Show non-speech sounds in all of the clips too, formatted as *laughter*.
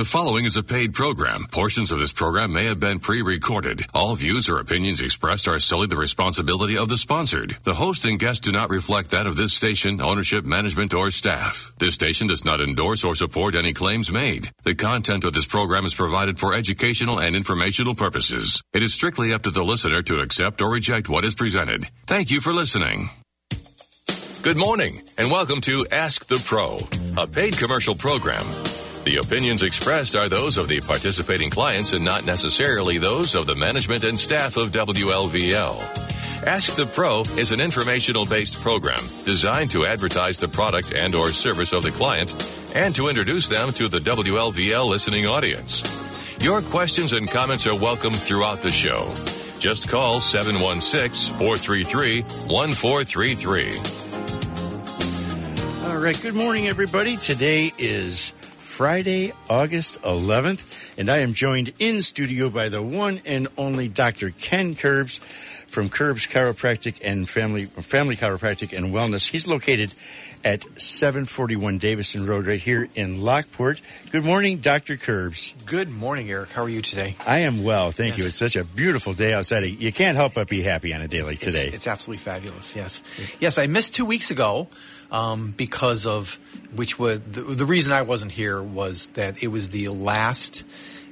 The following is a paid program. Portions of this program may have been pre-recorded. All views or opinions expressed are solely the responsibility of the sponsored. The host and guests do not reflect that of this station, ownership, management, or staff. This station does not endorse or support any claims made. The content of this program is provided for educational and informational purposes. It is strictly up to the listener to accept or reject what is presented. Thank you for listening. Good morning and welcome to Ask the Pro, a paid commercial program. The opinions expressed are those of the participating clients and not necessarily those of the management and staff of WLVL. Ask the Pro is an informational based program designed to advertise the product and or service of the client and to introduce them to the WLVL listening audience. Your questions and comments are welcome throughout the show. Just call 716 433 1433. All right, good morning, everybody. Today is Friday, August 11th, and I am joined in studio by the one and only Dr. Ken Kurbs from Kurbs Chiropractic and Family Family Chiropractic and Wellness. He's located at 741 Davison Road right here in Lockport. Good morning, Dr. Kurbs. Good morning, Eric. How are you today? I am well, thank you. It's such a beautiful day outside. You can't help but be happy on a day like today. It's, it's absolutely fabulous. Yes, yes. I missed two weeks ago um, because of which was the, the reason I wasn't here was that it was the last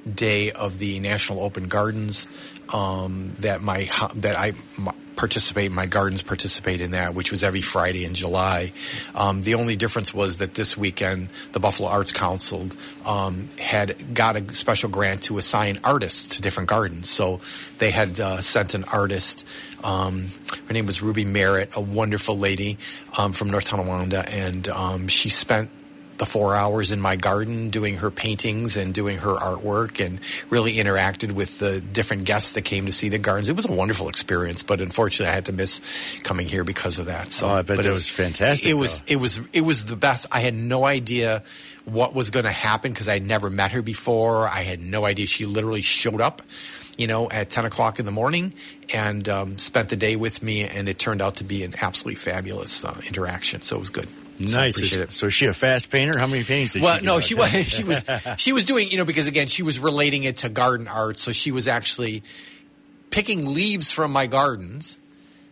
day of the National Open Gardens um, that my that I m- participate my gardens participate in that which was every Friday in July. Um, the only difference was that this weekend the Buffalo Arts Council um, had got a special grant to assign artists to different gardens. So they had uh, sent an artist um, her name was Ruby Merritt a wonderful lady um, from North Tonawanda. And um, she spent the four hours in my garden doing her paintings and doing her artwork and really interacted with the different guests that came to see the gardens. It was a wonderful experience, but unfortunately I had to miss coming here because of that. So Oh, I bet that it was fantastic, It was though. it was it was the best. I had no idea what was going to happen because I'd never met her before. I had no idea. She literally showed up, you know, at ten o'clock in the morning and um, spent the day with me, and it turned out to be an absolutely fabulous uh, interaction. So it was good. So Nice. So is she a fast painter? How many paintings did Well, she no, *laughs* she was she was *laughs* she was doing you know because again she was relating it to garden art, so she was actually picking leaves from my gardens,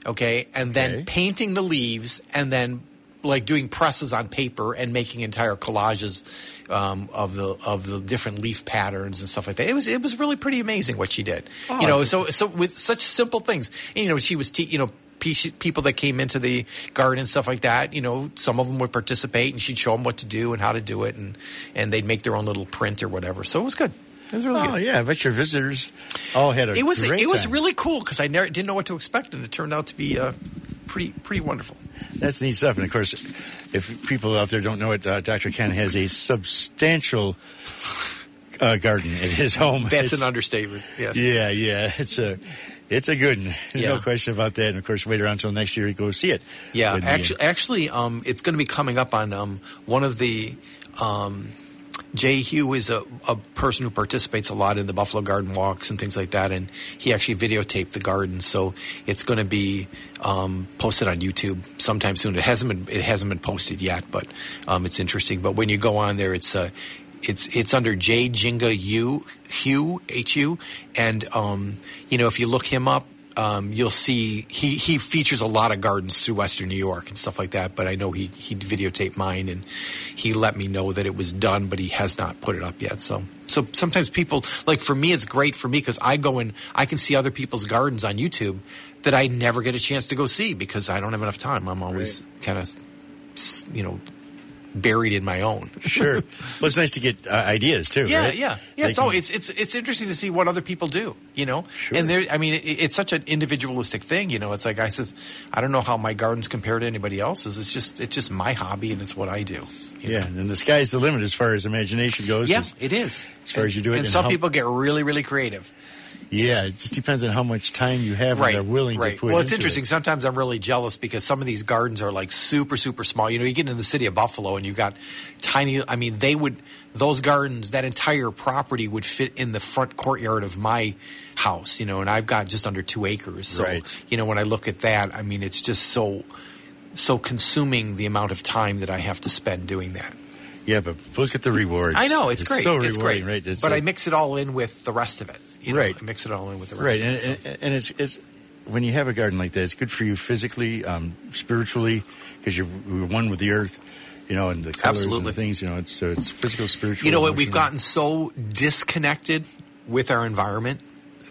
okay, and then Okay. painting the leaves and then like doing presses on paper and making entire collages um, of the of the different leaf patterns and stuff like that. It was it was really pretty amazing what she did. Oh, you know, so so with such simple things, and, you know, she was te- you know. Pe- People that came into the garden and stuff like that, you know, some of them would participate, and she'd show them what to do and how to do it, and and they'd make their own little print or whatever. So it was good. It was really Oh good. yeah, I bet your visitors all had a It was it was time. really cool because I never didn't know what to expect, and it turned out to be uh, pretty pretty wonderful. That's neat stuff. And of course, if people out there don't know it, uh, Dr. Ken has a substantial uh, garden at his home. That's It's- an understatement. Yes. Yeah, yeah. It's a it's a good one. There's no question about that. And of course, wait around until next year to go see it. Yeah, actually, actually, um, it's going to be coming up on um, one of the. Um, Jay Hugh is a, a person who participates a lot in the Buffalo Garden walks and things like that, and he actually videotaped the garden, so it's going to be um, posted on YouTube sometime soon. It hasn't been it hasn't been posted yet, but um, it's interesting. But when you go on there, it's uh, it's it's under J Jinga U Hugh H U, and um, you know if you look him up, um, you'll see he, he features a lot of gardens through Western New York and stuff like that. But I know he he videotaped mine and he let me know that it was done, but he has not put it up yet. So so sometimes people like for me, it's great for me because I go and I can see other people's gardens on YouTube that I never get a chance to go see because I don't have enough time. I'm always kind of you know buried in my own. *laughs* Sure. well, it's nice to get uh, ideas too. Yeah, right? yeah, yeah. They It's, all, it's it's it's interesting to see what other people do. You know, Sure. and there. I mean, it, it's such an individualistic thing. You know, it's like I says, I don't know how my gardens compare to anybody else's. It's just it's just my hobby and it's what I do. yeah, know? and the sky's the limit as far as imagination goes. yeah, As- it is. as far as you do it and and some people get really really creative. Yeah, it just depends on how much time you have and are willing right. to put Well, it's interesting. it. Sometimes I'm really jealous because some of these gardens are like super, super small. You know, you get in the city of Buffalo and you've got tiny. I mean, they would those gardens, that entire property would fit in the front courtyard of my house. You know, and I've got just under two acres. So Right. you know, when I look at that, I mean, it's just so so consuming the amount of time that I have to spend doing that. Yeah, but look at the rewards. I know it's, great. So it's rewarding, great. right? It's but a- I mix it all in with the rest of it. You know, Right. Mix it all in with the rest. right, of and, and, and it's it's when you have a garden like that, it's good for you physically, um, spiritually, because you're, you're one with the earth. You know, and the colors and the things. You know, it's so it's physical, spiritual. You know what? We've gotten so disconnected with our environment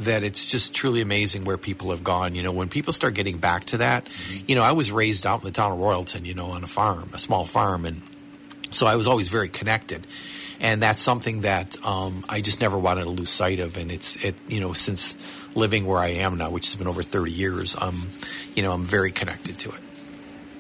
that it's just truly amazing where people have gone. You know, when people start getting back to that, you know, I was raised out in the town of Royalton, you know, on a farm, a small farm, and so I was always very connected. And that's something that um, I just never wanted to lose sight of. And it's, it, you know, since living where I am now, which has been over 30 years, um, you know, I'm very connected to it.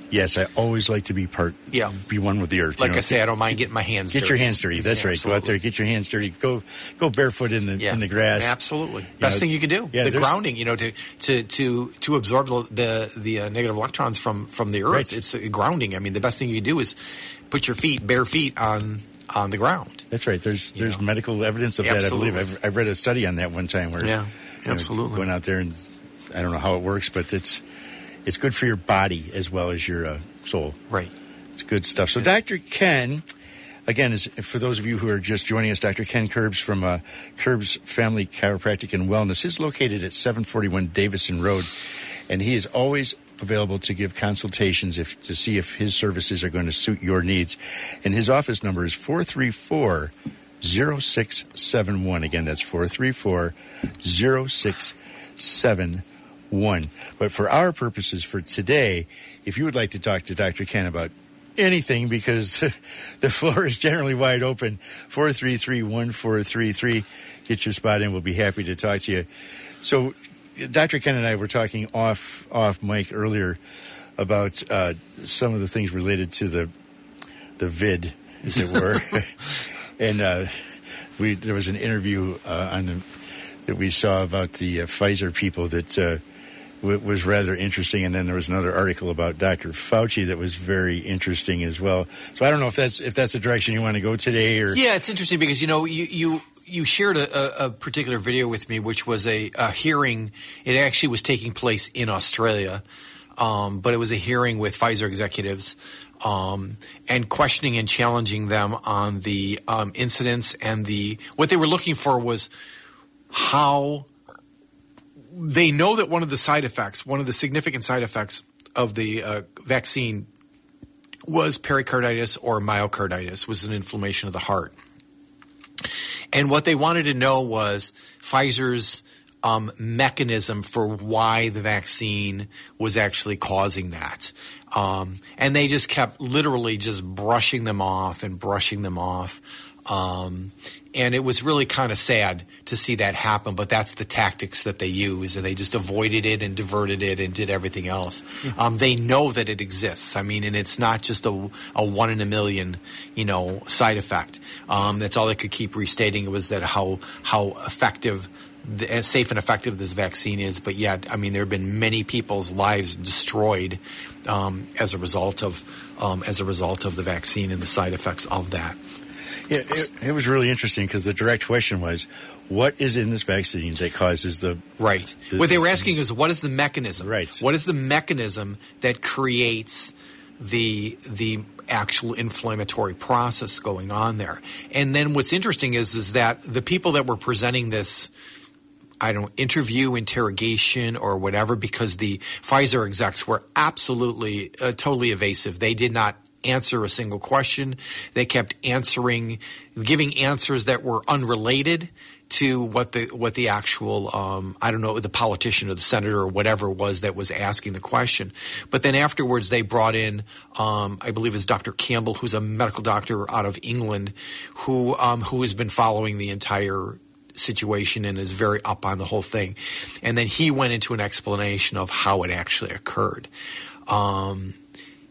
Yes, I always like to be part. Yeah. be one with the earth. you Like know. I say, I don't mind getting my hands dirty. Get dirty. your hands dirty. That's Yeah, right. Go out there, get your hands dirty. Go go barefoot in the Yeah. in the grass. Absolutely, best know, thing you can do. yeah, the grounding, you know, to to to to absorb the the, the uh, negative electrons from from the earth. Right. It's uh, grounding. I mean, the best thing you can do is put your feet, bare feet, on on the ground. That's right. There's You there's know. medical evidence of that. I believe I've, I've read a study on that one time where Yeah, you know, absolutely. went out there and I don't know how it works, but it's it's good for your body as well as your uh, soul. Right. It's good stuff. So, Dr. Ken, again, is, for those of you who are just joining us, Dr. Ken Kurbs from uh, Kurbs Family Chiropractic and Wellness is located at 741 Davison Road, and he is always available to give consultations if to see if his services are going to suit your needs. And his office number is 434 0671. Again, that's 434 0671. But for our purposes for today, if you would like to talk to Dr. Ken about anything, because *laughs* the floor is generally wide open, 433 1433. Get your spot in. We'll be happy to talk to you. So, Dr. Ken and I were talking off off mic earlier about uh, some of the things related to the the vid, as it were, *laughs* *laughs* and uh, we there was an interview uh, on the, that we saw about the uh, Pfizer people that uh, w- was rather interesting, and then there was another article about Dr. Fauci that was very interesting as well. So I don't know if that's if that's the direction you want to go today, or Yeah, it's interesting because you know you you you shared a, a, particular video with me, which was a, a hearing. It actually was taking place in Australia, um, but it was a hearing with Pfizer executives. Um, and questioning and challenging them on the um, incidents and the what they were looking for was how they know that one of the side effects, one of the significant side effects of the uh, vaccine was pericarditis or myocarditis, was an inflammation of the heart. And what they wanted to know was Pfizer's um, mechanism for why the vaccine was actually causing that. Um, and they just kept literally just brushing them off and brushing them off. Um, and it was really kind of sad to see that happen, but that's the tactics that they use, and they just avoided it and diverted it and did everything else. Um, they know that it exists. I mean, and it's not just a, a one in a million, you know, side effect. Um, that's all they could keep restating. It was that how how effective. The, safe and effective this vaccine is, but yet, I mean, there have been many people's lives destroyed um, as a result of um, as a result of the vaccine and the side effects of that. Yeah, it, it was really interesting because the direct question was, "What is in this vaccine that causes the Right. The- what they were asking is, what is the mechanism? Right. What is the mechanism that creates the the actual inflammatory process going on there? And then what's interesting is is that the people that were presenting this. I don't interview, interrogation, or whatever, because the Pfizer execs were absolutely uh, totally evasive. They did not answer a single question. They kept answering, giving answers that were unrelated to what the what the actual um, I don't know the politician or the senator or whatever was that was asking the question. But then afterwards they brought in um, I believe it's Dr. Campbell, who's a medical doctor out of England, who um, who has been following the entire situation and is very up on the whole thing. And then he went into an explanation of how it actually occurred. Um,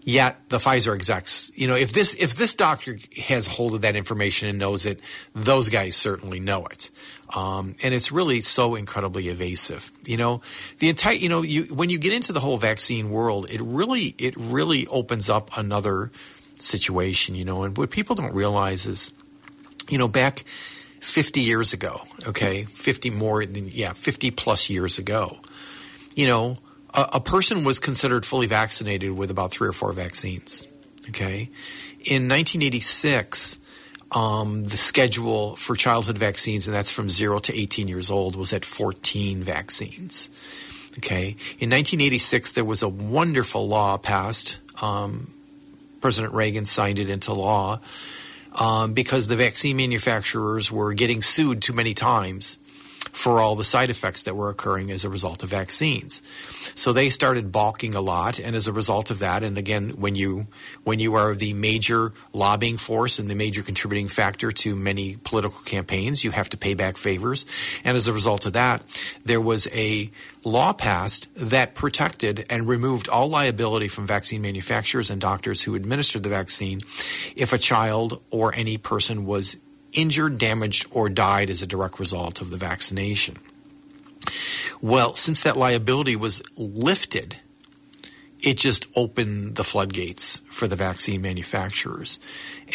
yet the Pfizer execs, you know, if this if this doctor has hold of that information and knows it, those guys certainly know it. Um, and it's really so incredibly evasive. You know, the entire you know you when you get into the whole vaccine world, it really it really opens up another situation. You know, and what people don't realize is, you know, back 50 years ago, okay, 50 more than, yeah, 50 plus years ago, you know, a, a person was considered fully vaccinated with about three or four vaccines. Okay, in 1986, um, the schedule for childhood vaccines, and that's from zero to 18 years old, was at 14 vaccines. Okay, in 1986, there was a wonderful law passed. Um, President Reagan signed it into law um, because the vaccine manufacturers were getting sued too many times for all the side effects that were occurring as a result of vaccines. So they started balking a lot, and as a result of that, and again, when you when you are the major lobbying force and the major contributing factor to many political campaigns, you have to pay back favors, and as a result of that, there was a law passed that protected and removed all liability from vaccine manufacturers and doctors who administered the vaccine if a child or any person was injured, damaged, or died as a direct result of the vaccination. Well, since that liability was lifted, it just opened the floodgates for the vaccine manufacturers.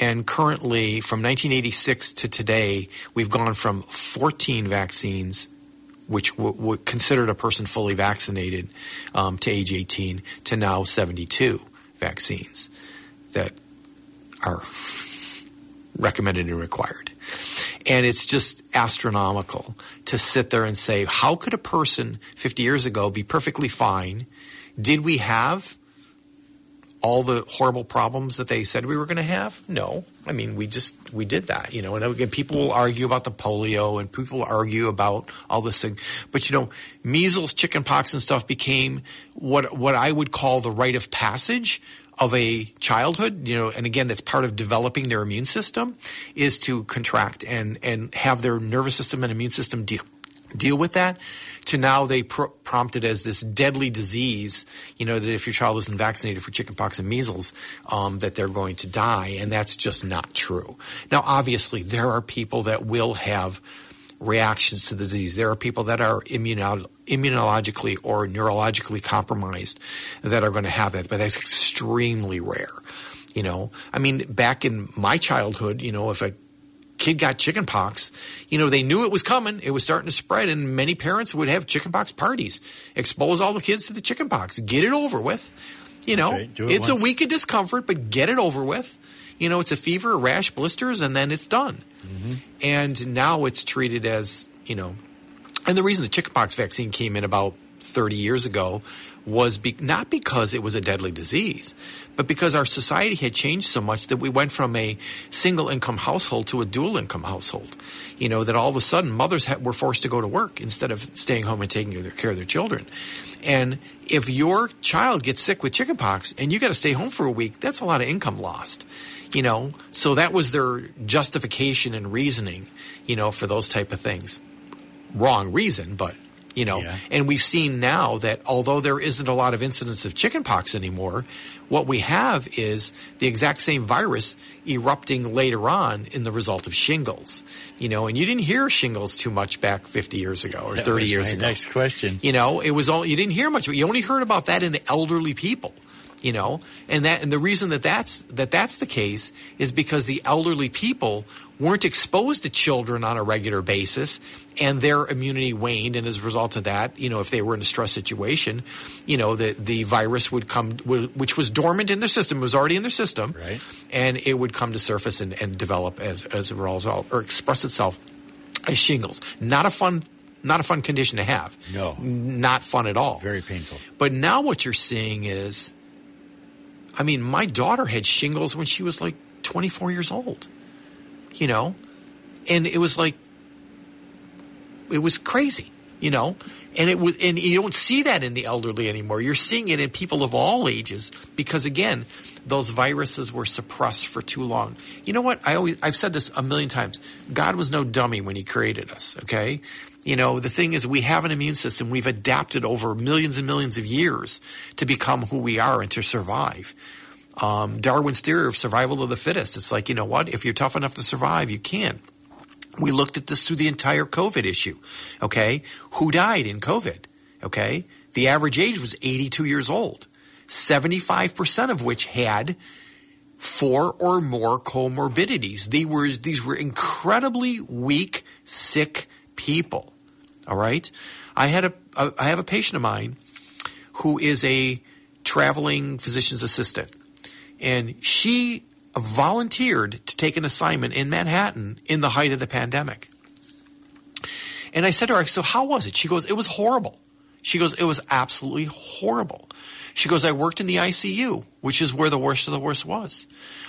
And currently, from 1986 to today, we've gone from 14 vaccines, which were considered a person fully vaccinated um, to age 18, to now 72 vaccines that are recommended and required. And it's just astronomical to sit there and say, how could a person 50 years ago be perfectly fine? Did we have all the horrible problems that they said we were going to have? No. I mean, we just, we did that, you know, and again, people will argue about the polio and people will argue about all this thing. But, you know, measles, chickenpox and stuff became what, what I would call the rite of passage of a childhood, you know, and again, that's part of developing their immune system is to contract and, and have their nervous system and immune system deal, deal with that to now they pr- prompted as this deadly disease, you know, that if your child isn't vaccinated for chickenpox and measles, um, that they're going to die. And that's just not true. Now, obviously, there are people that will have reactions to the disease. There are people that are immuno- immunologically or neurologically compromised that are going to have that, but that's extremely rare. You know, I mean, back in my childhood, you know, if a kid got chickenpox, you know, they knew it was coming. It was starting to spread, and many parents would have chickenpox parties, expose all the kids to the chickenpox, get it over with. You know, right. it it's once. a week of discomfort, but get it over with. You know, it's a fever, a rash, blisters, and then it's done. Mm-hmm. And now it's treated as, you know, and the reason the chickenpox vaccine came in about 30 years ago was be- not because it was a deadly disease, but because our society had changed so much that we went from a single income household to a dual income household. You know, that all of a sudden mothers ha- were forced to go to work instead of staying home and taking care of their children. And if your child gets sick with chickenpox and you got to stay home for a week, that's a lot of income lost you know so that was their justification and reasoning you know for those type of things wrong reason but you know yeah. and we've seen now that although there isn't a lot of incidents of chickenpox anymore what we have is the exact same virus erupting later on in the result of shingles you know and you didn't hear shingles too much back 50 years ago or that 30 years ago. next question. You know it was all you didn't hear much but you only heard about that in the elderly people you know and that and the reason that that's that that's the case is because the elderly people weren't exposed to children on a regular basis and their immunity waned and as a result of that you know if they were in a stress situation you know the the virus would come which was dormant in their system was already in their system right. and it would come to surface and, and develop as as a result or express itself as shingles not a fun not a fun condition to have. No. Not fun at all. Very painful. But now what you're seeing is I mean, my daughter had shingles when she was like 24 years old, you know, and it was like, it was crazy, you know, and it was, and you don't see that in the elderly anymore. You're seeing it in people of all ages because again, those viruses were suppressed for too long. You know what? I always, I've said this a million times. God was no dummy when he created us, okay? You know, the thing is, we have an immune system. We've adapted over millions and millions of years to become who we are and to survive. Um, Darwin's theory of survival of the fittest. It's like, you know what? If you're tough enough to survive, you can. We looked at this through the entire COVID issue. Okay. Who died in COVID? Okay. The average age was 82 years old, 75% of which had four or more comorbidities. They were, these were incredibly weak, sick people. All right. I had a, a I have a patient of mine who is a traveling physician's assistant. And she volunteered to take an assignment in Manhattan in the height of the pandemic. And I said to her, so how was it? She goes, it was horrible. She goes, it was absolutely horrible. She goes, I worked in the ICU, which is where the worst of the worst was.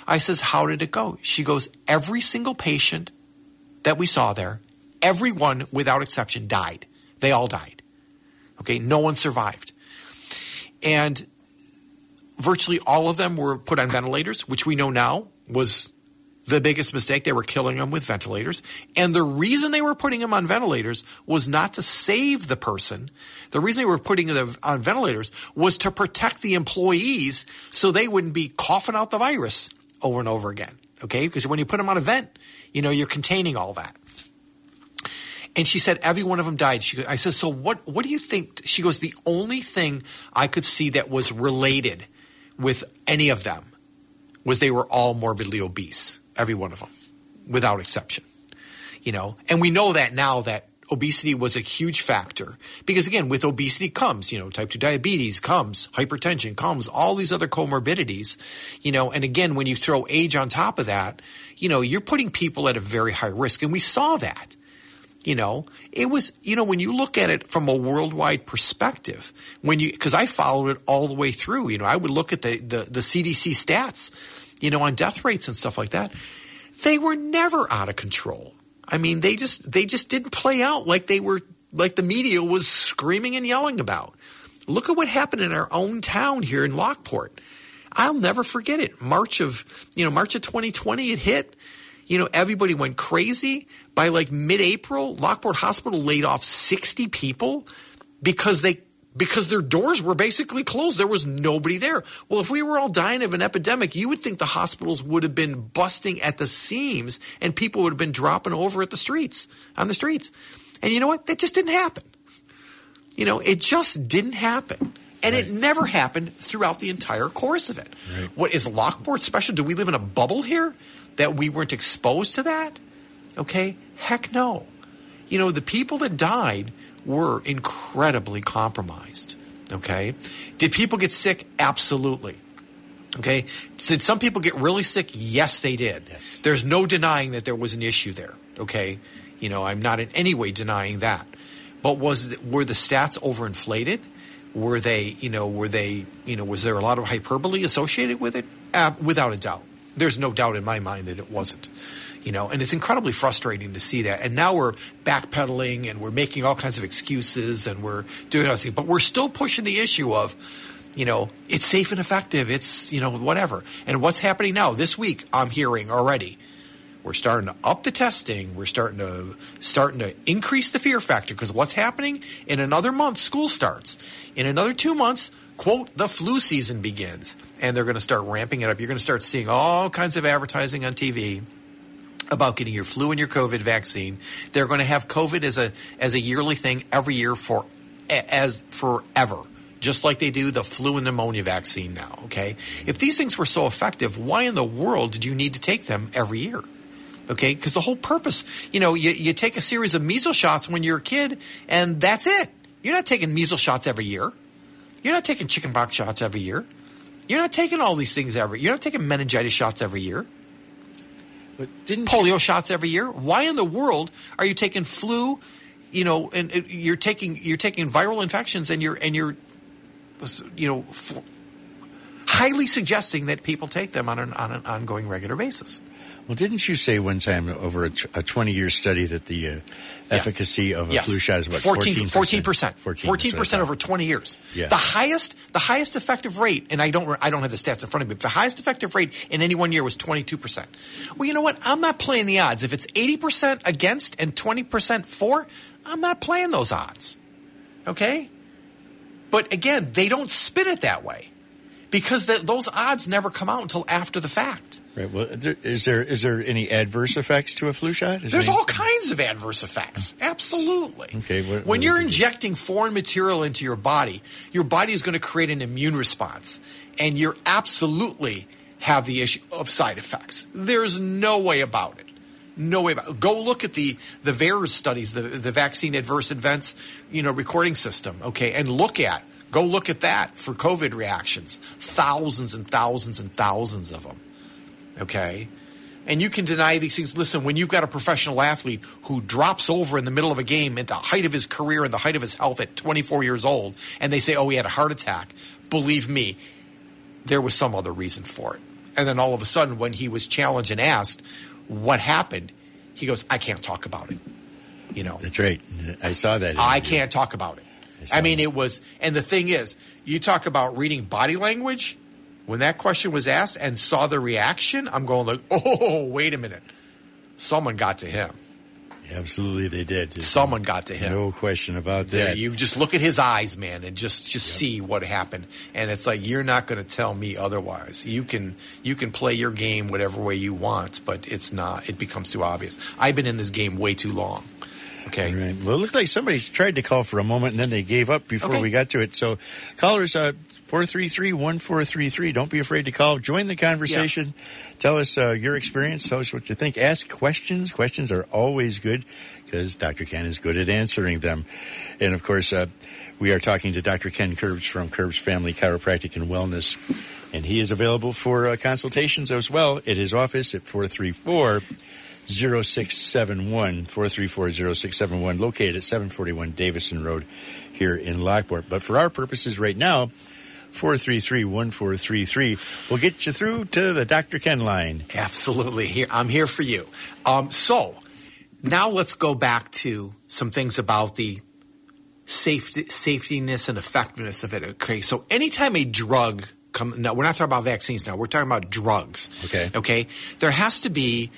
I says, how did it go? She goes, every single patient that we saw there, everyone without exception died. They all died. Okay. No one survived. And virtually all of them were put on ventilators, which we know now was the biggest mistake. They were killing them with ventilators. And the reason they were putting them on ventilators was not to save the person. The reason they were putting them on ventilators was to protect the employees so they wouldn't be coughing out the virus over and over again. Okay. Because when you put them on a vent, you know, you're containing all that. And she said every one of them died. She, I said, so what? What do you think? She goes, the only thing I could see that was related with any of them was they were all morbidly obese, every one of them, without exception. You know, and we know that now that obesity was a huge factor because again, with obesity comes, you know, type 2 diabetes comes, hypertension comes, all these other comorbidities, you know, and again, when you throw age on top of that, you know, you're putting people at a very high risk. And we saw that. You know, it was, you know, when you look at it from a worldwide perspective, when you, cause I followed it all the way through, you know, I would look at the, the, the CDC stats, you know, on death rates and stuff like that. They were never out of control. I mean, they just, they just didn't play out like they were, like the media was screaming and yelling about. Look at what happened in our own town here in Lockport. I'll never forget it. March of, you know, March of 2020, it hit. You know, everybody went crazy. By like mid-April, Lockport Hospital laid off 60 people because they because their doors were basically closed. There was nobody there. Well, if we were all dying of an epidemic, you would think the hospitals would have been busting at the seams and people would have been dropping over at the streets, on the streets. And you know what? That just didn't happen. You know, it just didn't happen. And right. it never happened throughout the entire course of it. Right. What is Lockport special? Do we live in a bubble here that we weren't exposed to that? Okay? Heck no. You know, the people that died were incredibly compromised. Okay? Did people get sick? Absolutely. Okay? Did some people get really sick? Yes, they did. Yes. There's no denying that there was an issue there. Okay? You know, I'm not in any way denying that. But was were the stats overinflated? Were they, you know, were they, you know, was there a lot of hyperbole associated with it? Uh, without a doubt. There's no doubt in my mind that it wasn't you know, and it's incredibly frustrating to see that. And now we're backpedaling and we're making all kinds of excuses and we're doing all this, but we're still pushing the issue of, you know, it's safe and effective. It's, you know, whatever. And what's happening now this week, I'm hearing already. We're starting to up the testing. We're starting to starting to increase the fear factor because what's happening in another month, school starts. In another two months, quote, the flu season begins, and they're going to start ramping it up. You're going to start seeing all kinds of advertising on TV about getting your flu and your COVID vaccine. They're going to have COVID as a as a yearly thing every year for as forever. Just like they do the flu and pneumonia vaccine now, okay? If these things were so effective, why in the world did you need to take them every year? Okay, because the whole purpose, you know, you, you take a series of measles shots when you're a kid, and that's it. You're not taking measles shots every year. You're not taking chickenpox shots every year. You're not taking all these things every. You're not taking meningitis shots every year. But didn't polio you- shots every year? Why in the world are you taking flu? You know, and you're taking you're taking viral infections, and you're and you're, you know, highly suggesting that people take them on an on an ongoing regular basis. Well, didn't you say one time over a, 20 year study that the uh, efficacy yeah. of a yes. flu shot is what 14 percent. 14 percent. Over 20 years. Yeah. the highest the highest effective rate and I don't I don't have the stats in front of me but the highest effective rate in any one year was 22 percent. Well you know what? I'm not playing the odds. If it's 80 percent against and 20 percent for I'm not playing those odds. Okay? But again they don't spin it that way because the, those odds never come out until after the fact Right. Well, there, is there is there any adverse effects to a flu shot? Is There's any... all kinds of adverse effects. Absolutely. Okay. What, when what you're injecting foreign material into your body, your body is going to create an immune response, and you're absolutely have the issue of side effects. There's no way about it. No way about it. Go look at the the VAERS studies, the the vaccine adverse events, you know, recording system. Okay, and look at Go look at that for COVID reactions. Thousands and thousands and thousands of them. Okay? And you can deny these things. Listen, when you've got a professional athlete who drops over in the middle of a game at the height of his career and the height of his health at 24 years old, and they say, oh, he had a heart attack, believe me, there was some other reason for it. And then all of a sudden, when he was challenged and asked what happened, he goes, I can't talk about it. You know, That's right. I saw that. I can't talk about it. saw I mean, that. it was, and the thing is, you talk about reading body language. When that question was asked and saw the reaction, I'm going like, oh, wait a minute. Someone got to him. Absolutely, they did. Someone got to him. No question about that. you just look at his eyes, man, and just just see what happened. And it's like you're not going to tell me otherwise. You can you can play your game whatever way you want, but it's not. It becomes too obvious. I've been in this game way too long. Okay. Right. Well, it looked like somebody tried to call for a moment and then they gave up before Okay. we got to it. So, callers, uh, 433-1433. Don't be afraid to call. Join the conversation. Tell us uh, your experience. Tell us what you think. Ask questions. Questions are always good because Dr. Ken is good at answering them. And of course, uh, we are talking to Dr. Ken Kurbs from Kurbs Family Chiropractic and Wellness. And he is available for uh, consultations as well at his office at 434 0671 434 0671 located at 741 Davison Road here in Lockport. But for our purposes right now, 433 1433 will get you through to the Dr. Ken line. Absolutely. Here, I'm here for you. Um, so now let's go back to some things about the safety, safetiness and effectiveness of it. Okay. So anytime a drug come, no, we're not talking about vaccines now. We're talking about drugs. Okay. Okay. There has to be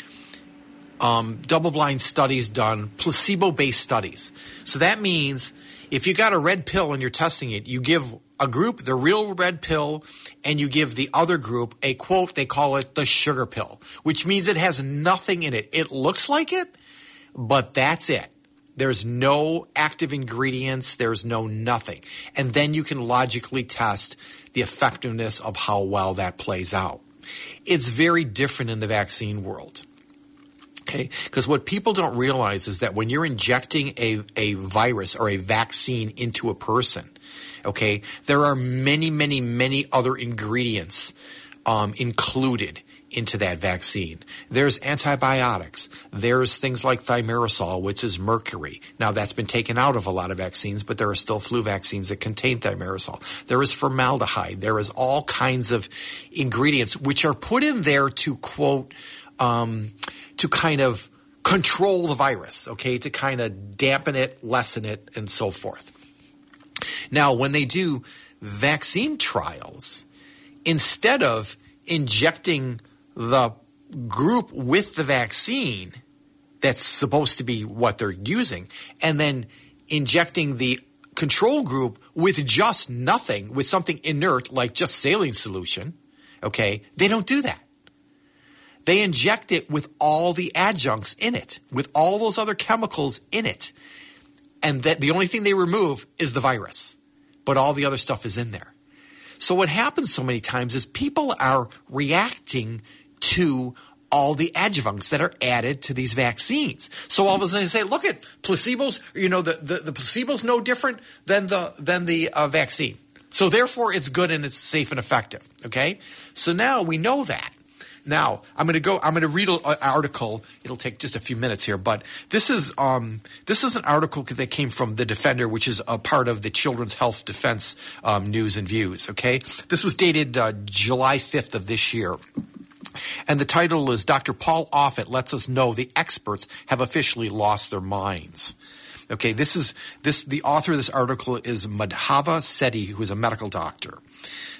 um, double-blind studies done, placebo-based studies. So that means if you got a red pill and you're testing it, you give a group the real red pill and you give the other group a quote, they call it the sugar pill, which means it has nothing in it. It looks like it, but that's it. There's no active ingredients. There's no nothing. And then you can logically test the effectiveness of how well that plays out. It's very different in the vaccine world. Okay, because what people don't realize is that when you're injecting a, a virus or a vaccine into a person, okay, there are many, many, many other ingredients um, included into that vaccine. There's antibiotics. There's things like thimerosal, which is mercury. Now that's been taken out of a lot of vaccines, but there are still flu vaccines that contain thimerosal. There is formaldehyde. There is all kinds of ingredients which are put in there to quote um, to kind of control the virus, okay, to kind of dampen it, lessen it, and so forth. Now, when they do vaccine trials, instead of injecting the group with the vaccine, that's supposed to be what they're using, and then injecting the control group with just nothing, with something inert like just saline solution, okay, they don't do that. They inject it with all the adjuncts in it, with all those other chemicals in it. And that the only thing they remove is the virus, but all the other stuff is in there. So what happens so many times is people are reacting to all the adjuvants that are added to these vaccines. So all of a sudden they say, look at placebos, you know, the, the, the placebo's no different than the, than the uh, vaccine. So therefore it's good and it's safe and effective. Okay. So now we know that. Now I'm going to go. I'm going to read an article. It'll take just a few minutes here, but this is um, this is an article that came from the Defender, which is a part of the Children's Health Defense um, News and Views. Okay, this was dated uh, July 5th of this year. And the title is Dr. Paul Offit lets us know the experts have officially lost their minds. Okay, this is this the author of this article is Madhava Setty, who is a medical doctor.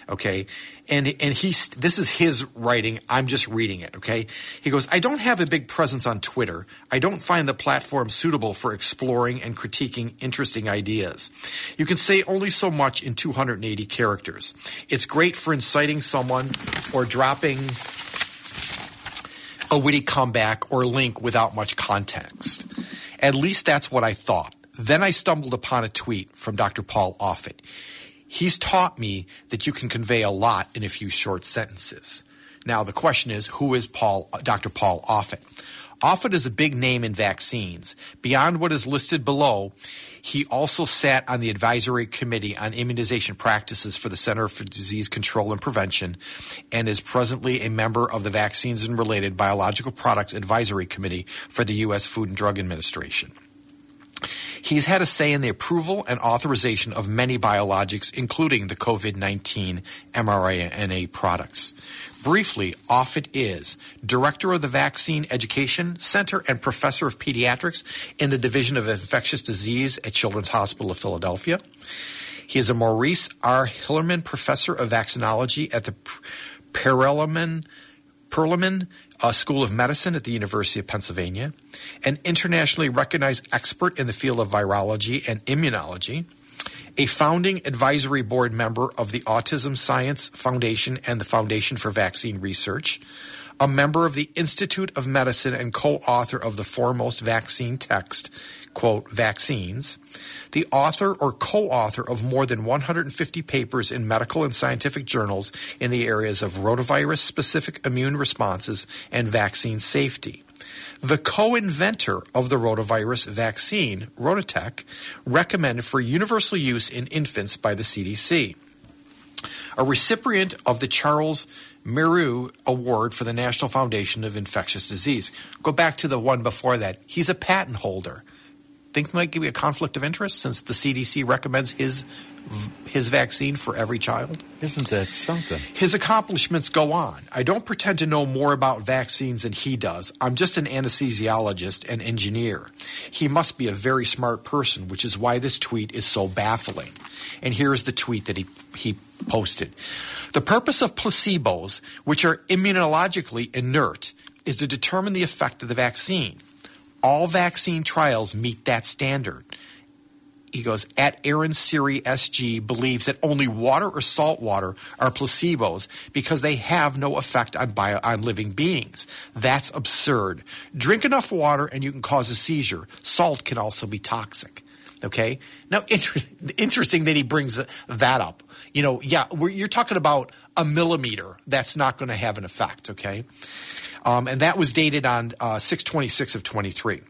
Okay, and and he's this is his writing. I'm just reading it. Okay, he goes, I don't have a big presence on Twitter. I don't find the platform suitable for exploring and critiquing interesting ideas. You can say only so much in 280 characters. It's great for inciting someone or dropping a witty comeback or link without much context. At least that's what I thought. Then I stumbled upon a tweet from Dr. Paul Offit. He's taught me that you can convey a lot in a few short sentences. Now the question is, who is Paul, Dr. Paul Offit? Offit is a big name in vaccines. Beyond what is listed below, he also sat on the advisory committee on immunization practices for the Center for Disease Control and Prevention and is presently a member of the Vaccines and Related Biological Products Advisory Committee for the U.S. Food and Drug Administration. He's had a say in the approval and authorization of many biologics, including the COVID 19 mRNA products. Briefly, Offit is Director of the Vaccine Education Center and Professor of Pediatrics in the Division of Infectious Disease at Children's Hospital of Philadelphia. He is a Maurice R. Hilleman Professor of Vaccinology at the Perelman, Perelman uh, School of Medicine at the University of Pennsylvania, an internationally recognized expert in the field of virology and immunology, a founding advisory board member of the Autism Science Foundation and the Foundation for Vaccine Research, a member of the Institute of Medicine and co-author of the foremost vaccine text, quote, vaccines, the author or co-author of more than 150 papers in medical and scientific journals in the areas of rotavirus specific immune responses and vaccine safety. The co-inventor of the rotavirus vaccine, RotaTeq, recommended for universal use in infants by the CDC. A recipient of the Charles Merieux Award for the National Foundation of Infectious Disease. Go back to the one before that. He's a patent holder think might give you a conflict of interest since the CDC recommends his his vaccine for every child? Isn't that something? His accomplishments go on. I don't pretend to know more about vaccines than he does. I'm just an anesthesiologist and engineer. He must be a very smart person, which is why this tweet is so baffling. And here's the tweet that he, he posted. The purpose of placebos, which are immunologically inert, is to determine the effect of the vaccine all vaccine trials meet that standard. He goes, at Aaron Siri SG believes that only water or salt water are placebos because they have no effect on bio, on living beings. That's absurd. Drink enough water and you can cause a seizure. Salt can also be toxic. Okay. Now, *laughs* inter- interesting that he brings that up. You know, yeah, you're talking about a millimeter. That's not going to have an effect. Okay. Um, and that was dated on uh, 626 of 23.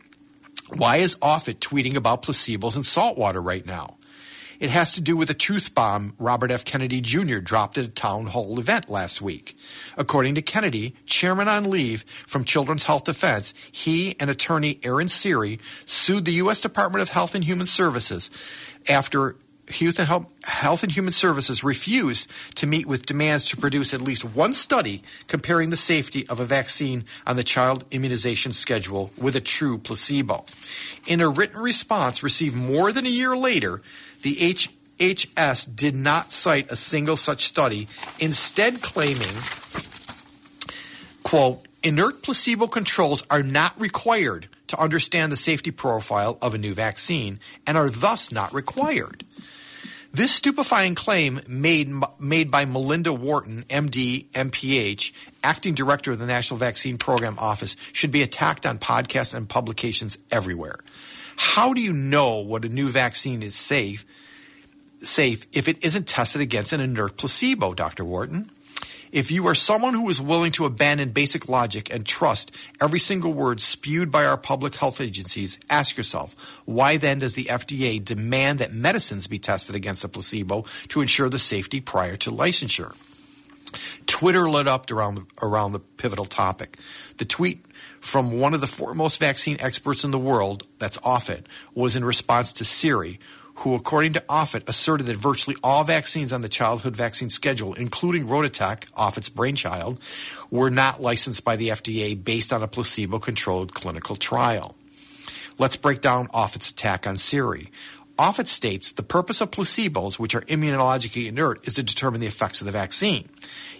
Why is Offit tweeting about placebos and salt water right now? It has to do with a truth bomb Robert F. Kennedy Jr. dropped at a town hall event last week. According to Kennedy, chairman on leave from Children's Health Defense, he and attorney Aaron Siri sued the U.S. Department of Health and Human Services after Health and Human Services refused to meet with demands to produce at least one study comparing the safety of a vaccine on the child immunization schedule with a true placebo. In a written response received more than a year later, the HHS did not cite a single such study, instead claiming, quote, inert placebo controls are not required to understand the safety profile of a new vaccine and are thus not required. This stupefying claim made, made by Melinda Wharton, MD, MPH, acting director of the National Vaccine Program Office, should be attacked on podcasts and publications everywhere. How do you know what a new vaccine is safe, safe if it isn't tested against an inert placebo, Dr. Wharton? If you are someone who is willing to abandon basic logic and trust every single word spewed by our public health agencies, ask yourself, why then does the FDA demand that medicines be tested against a placebo to ensure the safety prior to licensure? Twitter lit up around the, around the pivotal topic. The tweet from one of the foremost vaccine experts in the world, that's Offit, was in response to Siri, who, according to Offit, asserted that virtually all vaccines on the childhood vaccine schedule, including RotaTeq, Offit's brainchild, were not licensed by the FDA based on a placebo controlled clinical trial. Let's break down Offit's attack on Siri. Offit states the purpose of placebos, which are immunologically inert, is to determine the effects of the vaccine.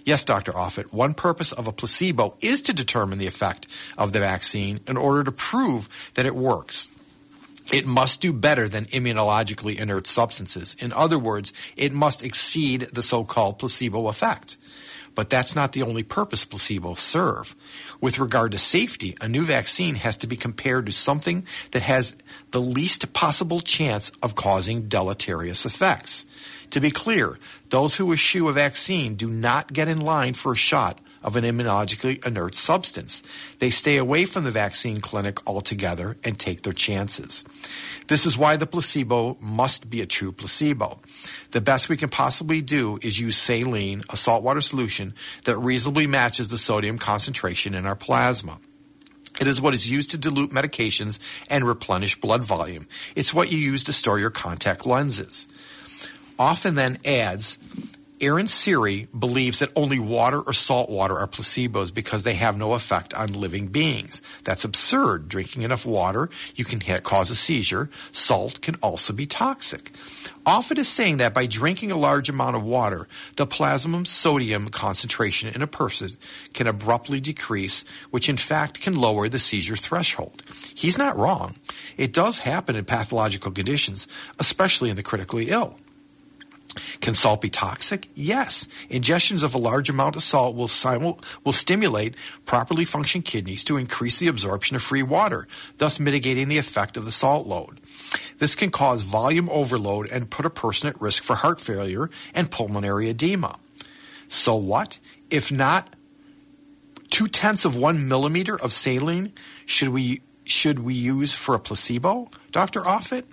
Yes, Dr. Offit, one purpose of a placebo is to determine the effect of the vaccine in order to prove that it works. It must do better than immunologically inert substances. In other words, it must exceed the so-called placebo effect. But that's not the only purpose placebos serve. With regard to safety, a new vaccine has to be compared to something that has the least possible chance of causing deleterious effects. To be clear, those who eschew a vaccine do not get in line for a shot of an immunologically inert substance. They stay away from the vaccine clinic altogether and take their chances. This is why the placebo must be a true placebo. The best we can possibly do is use saline, a saltwater solution that reasonably matches the sodium concentration in our plasma. It is what is used to dilute medications and replenish blood volume. It's what you use to store your contact lenses. Offit then adds Aaron Siri believes that only water or salt water are placebos because they have no effect on living beings. That's absurd. Drinking enough water, you can cause a seizure. Salt can also be toxic. Offit is saying that by drinking a large amount of water, the plasma sodium concentration in a person can abruptly decrease, which in fact can lower the seizure threshold. He's not wrong. It does happen in pathological conditions, especially in the critically ill. Can salt be toxic? Yes. Ingestions of a large amount of salt will, simul- will stimulate properly functioning kidneys to increase the absorption of free water, thus mitigating the effect of the salt load. This can cause volume overload and put a person at risk for heart failure and pulmonary edema. So what? If not two tenths of one millimeter of saline, should we should we use for a placebo, Dr. Offit?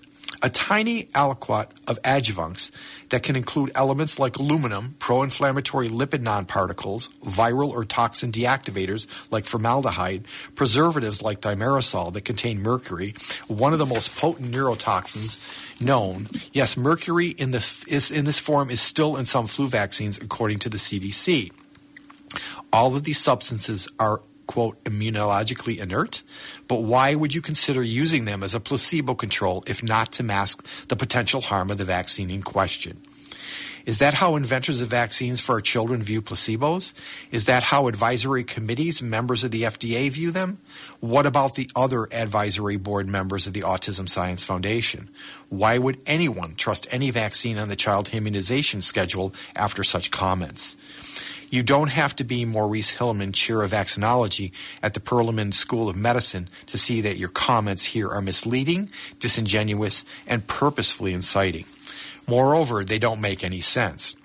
A tiny aliquot of adjuvants that can include elements like aluminum, pro-inflammatory lipid nanoparticles, viral or toxin deactivators like formaldehyde, preservatives like thimerosal that contain mercury, one of the most potent neurotoxins known. Yes, mercury in, in this form is still in some flu vaccines according to the CDC. All of these substances are quote, immunologically inert, but why would you consider using them as a placebo control if not to mask the potential harm of the vaccine in question? Is that how inventors of vaccines for our children view placebos? Is that how advisory committees, members of the FDA view them? What about the other advisory board members of the Autism Science Foundation? Why would anyone trust any vaccine on the child immunization schedule after such comments? You don't have to be Maurice Hilleman, chair of vaccinology at the Perelman School of Medicine to see that your comments here are misleading, disingenuous, and purposefully inciting. Moreover, they don't make any sense.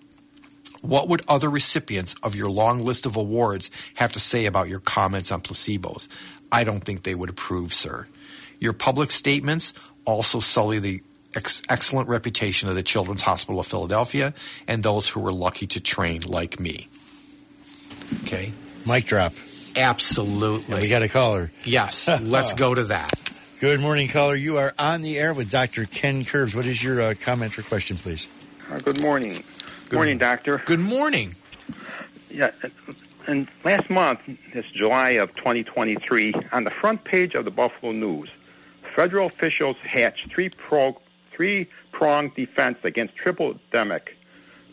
What would other recipients of your long list of awards have to say about your comments on placebos? I don't think they would approve, sir. Your public statements also sully the ex- excellent reputation of the Children's Hospital of Philadelphia and those who were lucky to train like me. Okay. Mic drop. Absolutely. And we got a caller. Yes. *laughs* Let's go to that. Good morning, caller. You are on the air with Dr. Ken Kurbs. What is your uh, comment or question, please? Uh, good morning. Good morning, doctor. Good morning. Yeah, and last month, this July of 2023, on the front page of the Buffalo News, federal officials hatched three pro, three pronged defense against triple demic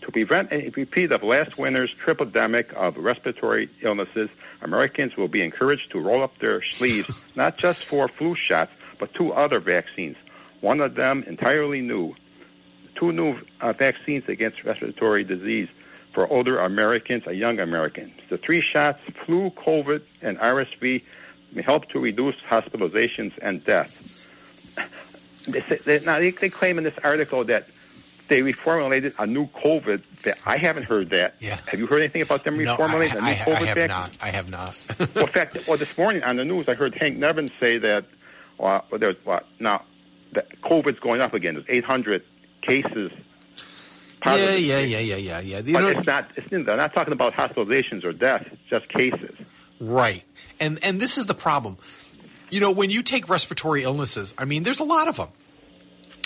to prevent a repeat of last winter's triple demic of respiratory illnesses, Americans will be encouraged to roll up their sleeves, *laughs* not just for flu shots, but two other vaccines. One of them entirely new. Two new uh, vaccines against respiratory disease for older Americans and young Americans. The three shots, flu, COVID, and RSV, may help to reduce hospitalizations and deaths. They, say, they, now, they, they claim in this article that they reformulated a new COVID. That I haven't heard that. Yeah. Have you heard anything about them No, reformulating I, a new I, COVID I have vaccine? not. I have not. *laughs* well, in fact, well, this morning on the news, I heard Hank Nevin say that uh, well, there's what now that COVID's going up again. There's 800 cases. yeah, positive yeah, yeah, yeah, yeah, yeah. You But know- it's not. It's, they're not talking about hospitalizations or deaths. It's just cases. Right. And and this is the problem. You know, when you take respiratory illnesses, I mean, there's a lot of them.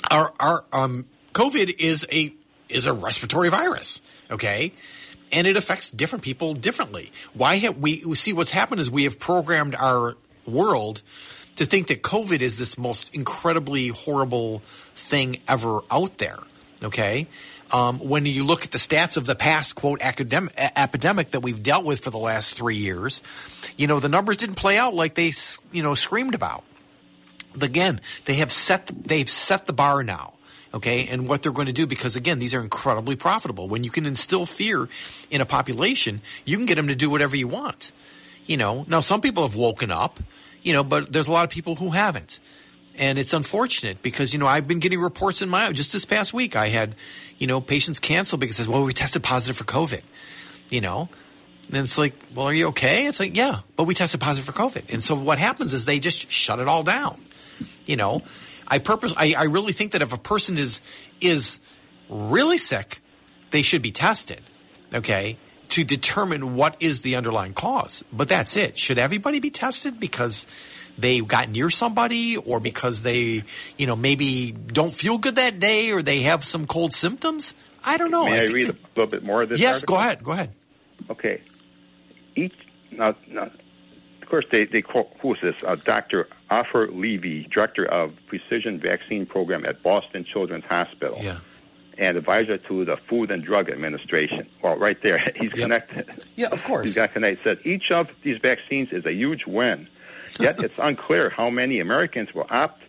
Our our um COVID is a is a respiratory virus, okay? And it affects different people differently. Why have we we see what's happened is we have programmed our world to think that COVID is this most incredibly horrible thing ever out there. Okay. Um, when you look at the stats of the past, quote, academic, epidemic that we've dealt with for the last three years, you know, the numbers didn't play out like they, you know, screamed about. Again, they have set, they've set the bar now. Okay. And what they're going to do, because again, these are incredibly profitable. When you can instill fear in a population, you can get them to do whatever you want. You know, now some people have woken up, you know, but there's a lot of people who haven't. And it's unfortunate because, you know, I've been getting reports in my, just this past week, I had, you know, patients cancel because, well, we tested positive for COVID, you know, And it's like, well, are you okay? It's like, yeah, but we tested positive for COVID. And so what happens is they just shut it all down. You know, I purpose, I, I really think that if a person is, is really sick, they should be tested. Okay. To determine what is the underlying cause. But that's it. Should everybody be tested because they got near somebody or because they, you know, maybe don't feel good that day or they have some cold symptoms? I don't know. May I, think read that- a little bit more of this? Yes, article? go ahead. Go ahead. Okay. Each now, now of course, they they quote who is this? Uh, Dr. Ofer Levy, director of Precision Vaccine Program at Boston Children's Hospital, Yeah. and advisor to the Food and Drug Administration. Well, right there, *laughs* he's Yep. connected. Yeah, of course. He's got connected. Said each of these vaccines is a huge win. *laughs* Yet it's unclear how many Americans will opt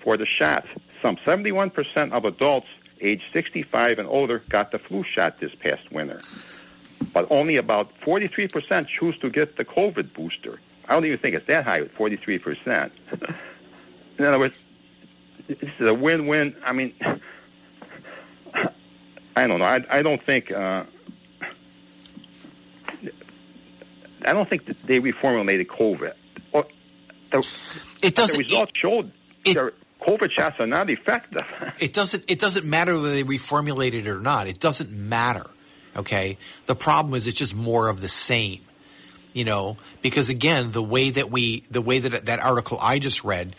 for the shot. Some 71% of adults aged 65 and older got the flu shot this past winter. But only about 43% choose to get the COVID booster. I don't even think it's that high, 43%. *laughs* In other words, this is a win-win. I mean, I don't know. I, I don't think. Uh, I don't think that they reformulated COVID. Or the, It doesn't. The results showed it- their COVID shots are not effective. *laughs* It doesn't. It doesn't matter whether they reformulated it or not. It doesn't matter. Okay. The problem is it's just more of the same. You know, because again, the way that we, the way that that article I just read,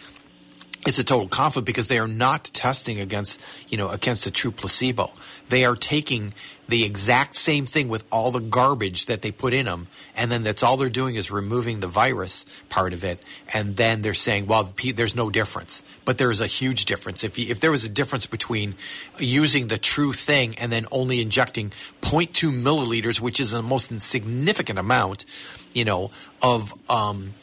is a total conflict because they are not testing against, you know, against a true placebo. They are taking the exact same thing with all the garbage that they put in them, and then that's all they're doing is removing the virus part of it, and then they're saying, well, there's no difference, but there is a huge difference. If you, if there was a difference between using the true thing and then only injecting 0.2 milliliters, which is the most insignificant amount, you know, of um,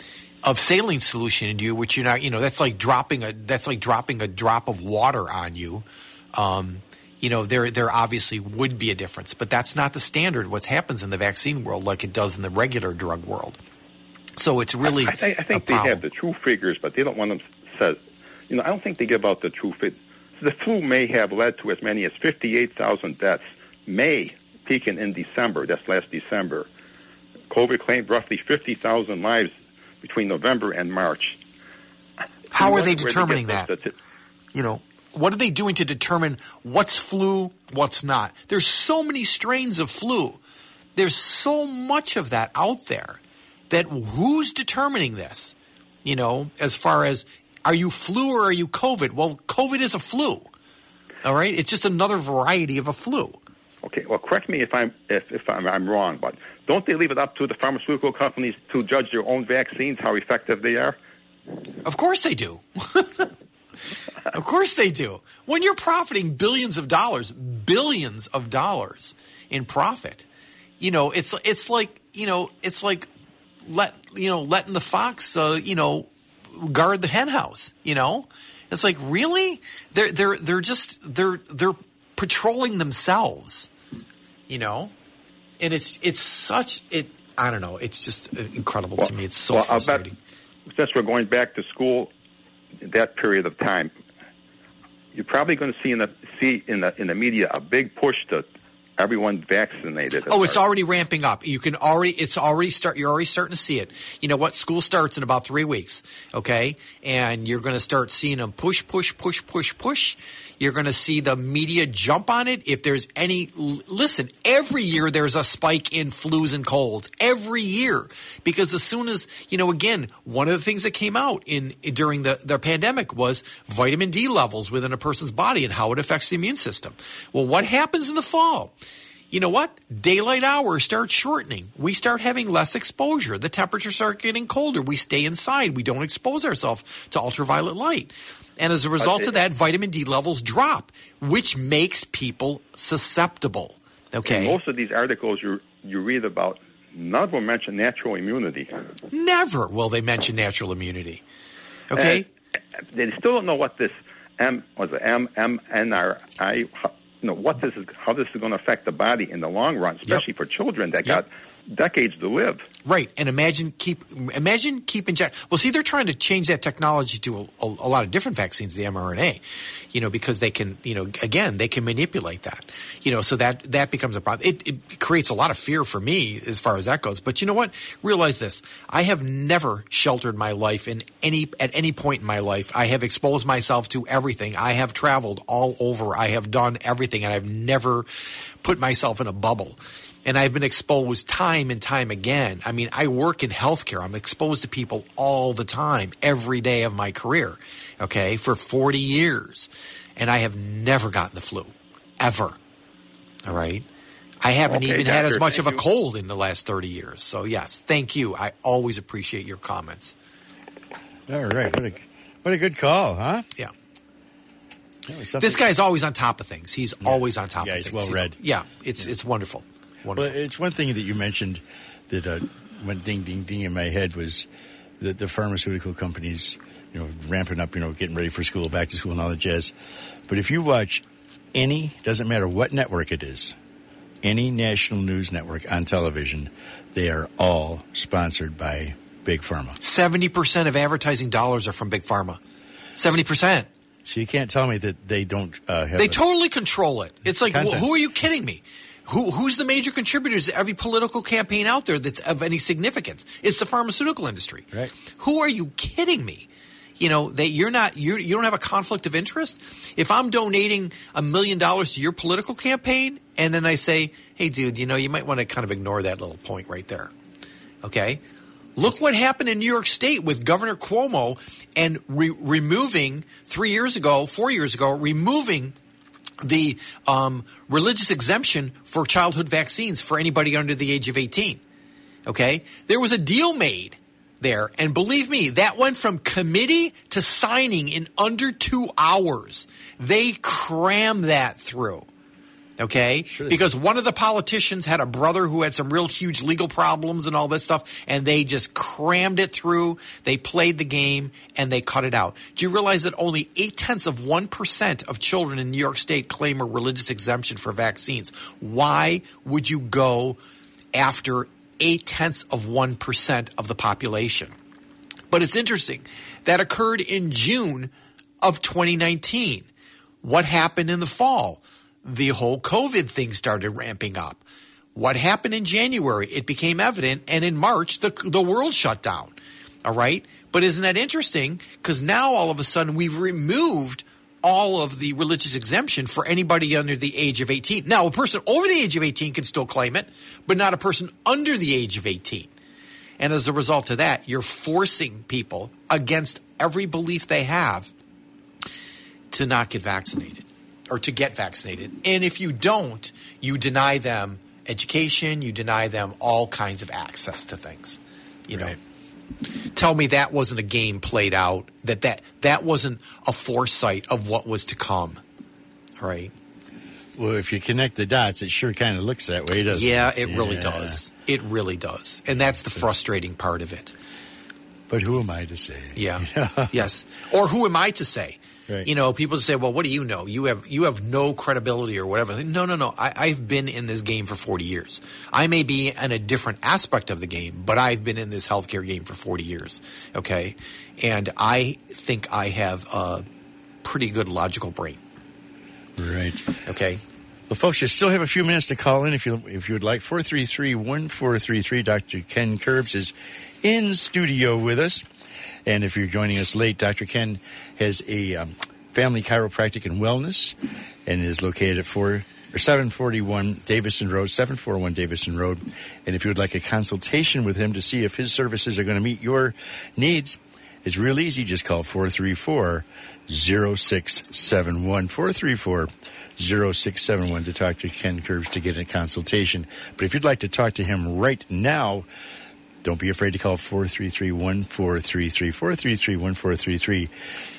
of saline solution into you, which you're not, you know, that's like dropping a that's like dropping a drop of water on you. Um, you know, there there obviously would be a difference, but that's not the standard. What happens in the vaccine world, like it does in the regular drug world. So it's really I, think- I a think they have the true figures, but they don't want them said. You know, I don't think they give out the true figures. The flu may have led to as many as 58,000 deaths. May peaking in December. That's last December. COVID claimed roughly 50,000 lives between November and March. How are they determining get that? stati- you know what are they doing to determine what's flu what's not? There's so many strains of flu. There's so much of that out there that who's determining this? You know as far as are you flu or are you covid? Well covid is a flu all right? It's just another variety of a flu Okay, well, correct me if I'm if, if I'm, I'm wrong, but don't they leave it up to the pharmaceutical companies to judge their own vaccines how effective they are? Of course they do. *laughs* of course they do. When you're profiting billions of dollars, billions of dollars in profit, you know, it's it's like you know, it's like let you know letting the fox, uh, you know, guard the hen house. You know, it's like really they're they're they're just they're they're patrolling themselves. You know, and it's it's such it. I don't know. It's just incredible to me. It's so well, bet since we're going back to school, that period of time, you're probably going to see in the see in the in the media a big push to everyone vaccinated. Oh, it's already ramping up. You can already, it's already start, you're already starting to see it. You know what? School starts in about three weeks. Okay. And you're going to start seeing them push, push, push, push, push. You're going to see the media jump on it. If there's any, listen, every year there's a spike in flus and colds. Every year. Because as soon as, you know, again, one of the things that came out in, during the, the pandemic was vitamin D levels within a person's body and how it affects the immune system. Well, what happens in the fall? you know what? Daylight hours start shortening. We start having less exposure. The temperatures start getting colder. We stay inside. We don't expose ourselves to ultraviolet light. And as a result of that, vitamin D levels drop, which makes people susceptible. Okay. most of these articles you you read about, none of them mention natural immunity. Never will they mention natural immunity. Okay. And they still don't know what this M was it M M N R I. You know what this is, how this is going to affect the body in the long run, especially for children that Yep. got decades to live. Right, and imagine keep imagine keeping jack. Well, see, they're trying to change that technology to a, a, a, lot of different vaccines, the mRNA, you know, because they can, you know, again, they can manipulate that, you know, so that that becomes a problem. It, it creates a lot of fear for me as far as that goes. But you know what? Realize this: I have never sheltered my life in any at any point in my life. I have exposed myself to everything. I have traveled all over. I have done everything, and I've never put myself in a bubble and I've been exposed time and time again. I mean, I work in healthcare. I'm exposed to people all the time, every day of my career, okay, for 40 years. And I have never gotten the flu, ever. All right. I haven't Okay, even had as much of a you. cold in the last 30 years. So, yes, thank you. I always appreciate your comments. All right. What a, what a good call, huh? Yeah. That was something- This guy's always on top of things. He's always on top Yeah, of he's things. well you know. read. Yeah, it's it's wonderful. Well, it's one thing that you mentioned that uh, went ding, ding, ding in my head was that the pharmaceutical companies, you know, ramping up, you know, getting ready for school, back to school, and all that jazz. But if you watch any, doesn't matter what network it is, any national news network on television, they are all sponsored by Big Pharma. Seventy percent of advertising dollars are from big pharma. Seventy percent. So you can't tell me that they don't uh, have. They a- totally control it. It's like, Content. wh- who are you kidding me? Who, who's the major contributors to every political campaign out there that's of any significance? It's the pharmaceutical industry. Right. Who are you kidding me? You know that you're not you're, you don't have a conflict of interest. If I'm donating a million dollars to your political campaign, and then I say, "Hey, dude, you know you might want to kind of ignore that little point right there." Okay. Look what happened in New York State with Governor Cuomo and re- removing three years ago, four years ago, removing the um, religious exemption for childhood vaccines for anybody under the age of 18. Okay? There was a deal made there, and believe me, that went from committee to signing in under two hours. They crammed that through. Okay? Sure because one of the politicians had a brother who had some real huge legal problems and all this stuff, and they just crammed it through. They played the game and they cut it out. Do you realize that only eight tenths of 1% of children in New York State claim a religious exemption for vaccines? Why would you go after eight tenths of 1% of the population? But it's interesting. That occurred in June of 2019. What happened in the fall? The whole COVID thing started ramping up. What happened in January? It became evident, and in March, the the world shut down. All right, but isn't that interesting? Because now all of a sudden we've removed all of the religious exemption for anybody under the age of 18. Now, a person over the age of 18 can still claim it, but not a person under the age of 18. And as a result of that, you're forcing people against every belief they have to not get vaccinated or to get vaccinated. And if you don't, you deny them education, you deny them all kinds of access to things. You know. Tell me that wasn't a game played out, that that, that wasn't a foresight of what was to come. Right? Well, if you connect the dots, it sure kind of looks that way, doesn't it? Yeah, it? it really does. It really does. And that's the frustrating part of it. But who am I to say? Yeah. *laughs* yes. Or who am I to say? Right. You know, people say, "Well, what do you know? You have you have no credibility or whatever." No, no, no. I, I've been in this game for forty years. I may be in a different aspect of the game, but I've been in this healthcare game for forty years. Okay, and I think I have a pretty good logical brain. Right. Okay. Well, folks, you still have a few minutes to call in if you if you would like. 433-1433. Dr. Ken Kurbs is in studio with us. And if you're joining us late, Dr. Ken has a um, family chiropractic and wellness and is located at 4 or 741 Davison Road, 741 Davison Road. And if you would like a consultation with him to see if his services are going to meet your needs, it's real easy. Just call 434 0671. 434 0671 to talk to Ken Kurbs to get a consultation. But if you'd like to talk to him right now, don't be afraid to call 433-1433, 433-1433,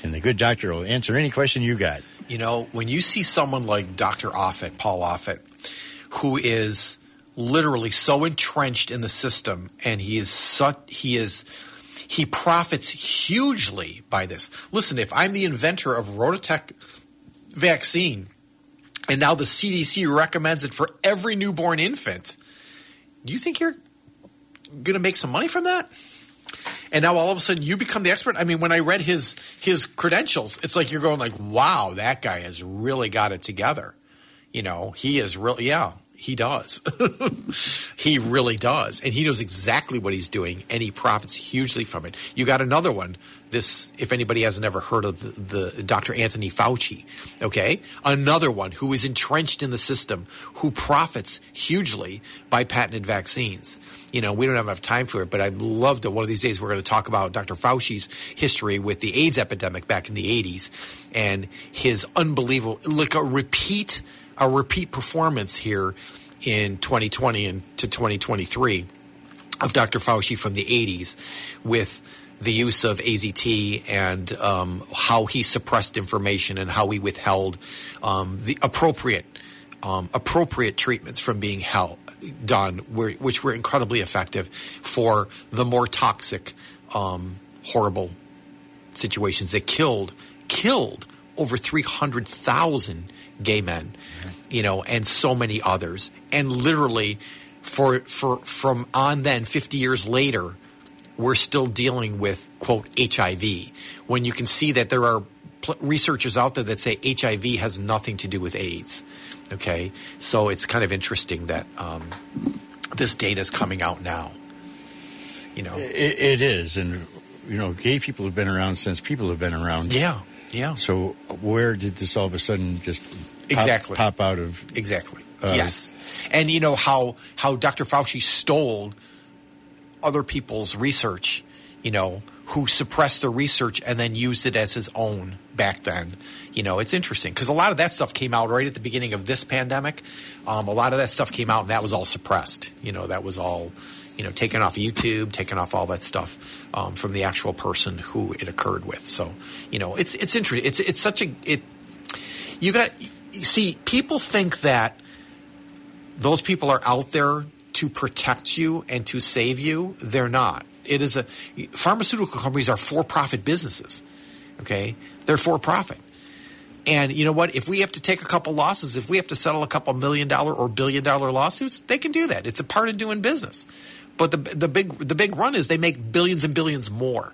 and the good doctor will answer any question you got. You know, when you see someone like Dr. Offit, Paul Offit, who is literally so entrenched in the system and he is such, he is, he profits hugely by this. Listen, if I'm the inventor of RotaTeq vaccine and now the CDC recommends it for every newborn infant, do you think you're going to make some money from that? And now all of a sudden you become the expert. I mean, when I read his his credentials, it's like you're going like, wow, that guy has really got it together. You know, he is really yeah, he does. *laughs* he really does. And he knows exactly what he's doing and he profits hugely from it. You got another one. This, if anybody hasn't ever heard of the, the Dr. Anthony Fauci, okay? Another one who is entrenched in the system, who profits hugely by patented vaccines you know, we don't have enough time for it, but I'd love to. One of these days, we're going to talk about Dr. Fauci's history with the AIDS epidemic back in the 80s and his unbelievable, like a repeat, a repeat performance here in 2020 and to 2023 of Dr. Fauci from the 80s with the use of AZT and um, how he suppressed information and how he withheld um, the appropriate um, appropriate treatments from being held, done, which were incredibly effective for the more toxic, um, horrible situations. That killed killed over three hundred thousand gay men, you know, and so many others, and literally for for from on then fifty years later, we're still dealing with quote HIV when you can see that there are researchers out there that say HIV has nothing to do with AIDS. Okay, so it's kind of interesting that um, this data is coming out now. You know, it, it is, and you know, gay people have been around since people have been around. Yeah, yeah. So where did this all of a sudden just pop, exactly pop out of? Exactly. Uh, yes, and you know how how Dr. Fauci stole other people's research. You know, who suppressed the research and then used it as his own back then. You know, it's interesting because a lot of that stuff came out right at the beginning of this pandemic. Um, a lot of that stuff came out and that was all suppressed. You know, that was all, you know, taken off YouTube, taken off all that stuff um, from the actual person who it occurred with. So, you know, it's it's interesting. It's it's such a it. You got you see, people think that those people are out there to protect you and to save you. They're not it is a pharmaceutical companies are for-profit businesses. Okay, they're for profit. And you know what? If we have to take a couple losses, if we have to settle a couple million dollar or billion dollar lawsuits, they can do that. It's a part of doing business. But the the big the big run is they make billions and billions more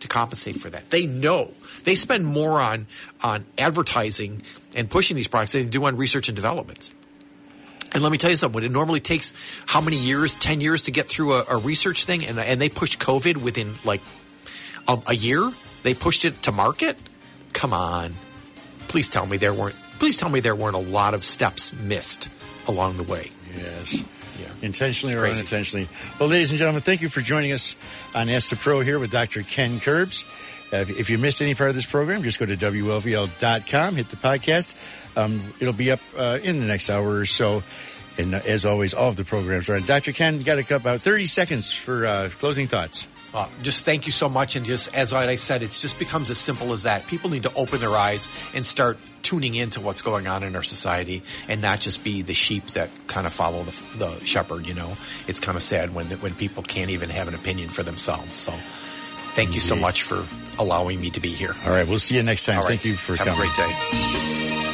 to compensate for that. They know they spend more on on advertising and pushing these products than they do on research and development. And let me tell you something. It normally takes how many years, ten years, to get through a, a research thing, and and they pushed COVID within like a, a year, they pushed it to market. Come on, please tell me there weren't. Please tell me there weren't a lot of steps missed along the way. Yes. Yeah. Intentionally or Crazy. unintentionally. Well, ladies and gentlemen, thank you for joining us on Ask the Pro here with Dr. Ken Kurbs. Uh, if you missed any part of this program, just go to WLVL.com, hit the podcast. Um, it'll be up uh, in the next hour or so. And uh, as always, all of the programs are on. Dr. Ken, got about 30 seconds for uh, closing thoughts. Uh, just thank you so much. And just as I said, it just becomes as simple as that. People need to open their eyes and start tuning into what's going on in our society and not just be the sheep that kind of follow the, the shepherd, you know. It's kind of sad when, when people can't even have an opinion for themselves. So thank Indeed. you so much for allowing me to be here. All right. We'll see you next time. Thank you for have coming. Have a great day.